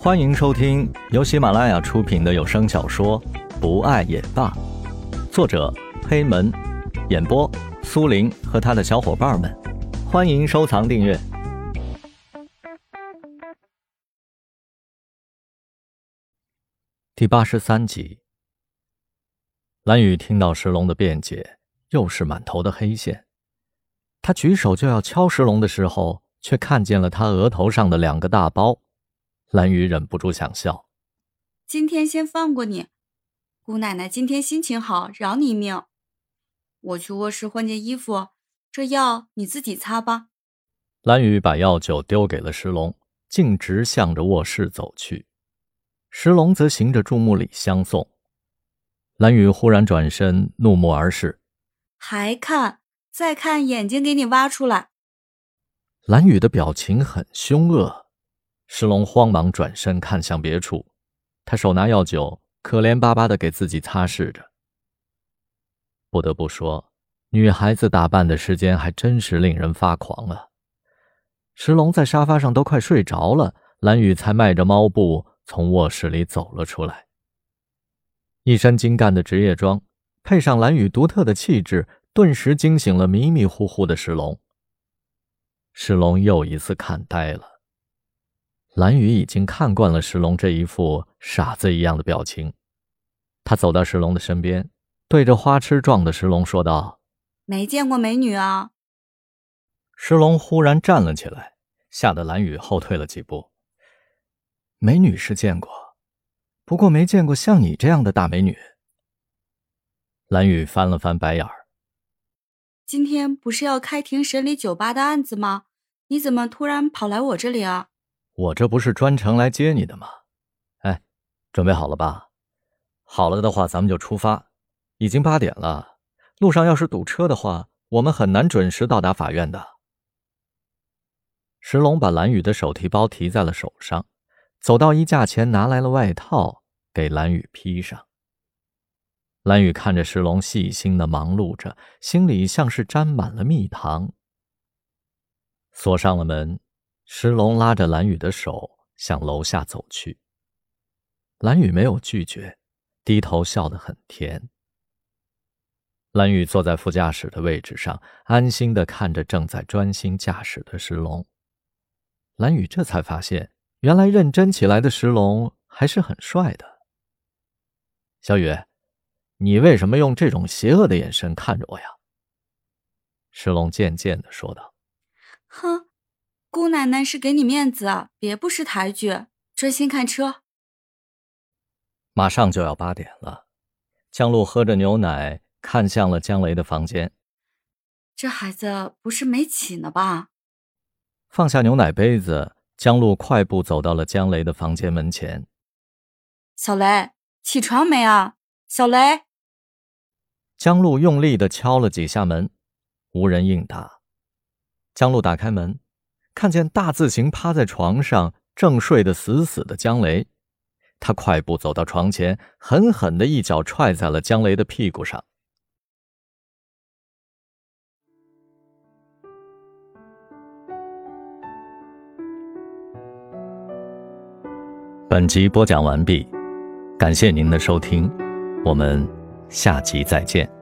欢迎收听由喜马拉雅出品的有声小说《不爱也罢》，作者黑门，演播苏林和他的小伙伴们。欢迎收藏订阅。第八十三集，蓝雨听到石龙的辩解，又是满头的黑线。他举手就要敲石龙的时候，却看见了他额头上的两个大包。蓝雨忍不住想笑。今天先放过你，姑奶奶今天心情好，饶你一命。我去卧室换件衣服，这药你自己擦吧。蓝雨把药酒丢给了石龙，径直向着卧室走去。石龙则行着注目礼相送。蓝雨忽然转身，怒目而视：“还看？再看，眼睛给你挖出来！”蓝雨的表情很凶恶。石龙慌忙转身看向别处，他手拿药酒，可怜巴巴的给自己擦拭着。不得不说，女孩子打扮的时间还真是令人发狂啊！石龙在沙发上都快睡着了，蓝雨才迈着猫步从卧室里走了出来。一身精干的职业装，配上蓝雨独特的气质，顿时惊醒了迷迷糊糊的石龙。石龙又一次看呆了。蓝雨已经看惯了石龙这一副傻子一样的表情，他走到石龙的身边，对着花痴状的石龙说道：“没见过美女啊！”石龙忽然站了起来，吓得蓝雨后退了几步。美女是见过，不过没见过像你这样的大美女。蓝雨翻了翻白眼儿：“今天不是要开庭审理酒吧的案子吗？你怎么突然跑来我这里啊？”我这不是专程来接你的吗？哎，准备好了吧？好了的话，咱们就出发。已经八点了，路上要是堵车的话，我们很难准时到达法院的。石龙把蓝雨的手提包提在了手上，走到衣架前，拿来了外套给蓝雨披上。蓝雨看着石龙细心的忙碌着，心里像是沾满了蜜糖。锁上了门。石龙拉着蓝雨的手向楼下走去。蓝雨没有拒绝，低头笑得很甜。蓝雨坐在副驾驶的位置上，安心的看着正在专心驾驶的石龙。蓝雨这才发现，原来认真起来的石龙还是很帅的。小雨，你为什么用这种邪恶的眼神看着我呀？石龙渐渐的说道：“哼。”姑奶奶是给你面子，别不识抬举，专心看车。马上就要八点了，江路喝着牛奶，看向了江雷的房间。这孩子不是没起呢吧？放下牛奶杯子，江路快步走到了江雷的房间门前。小雷，起床没啊？小雷。江路用力的敲了几下门，无人应答。江路打开门。看见大字形趴在床上正睡得死死的江雷，他快步走到床前，狠狠的一脚踹在了江雷的屁股上。本集播讲完毕，感谢您的收听，我们下集再见。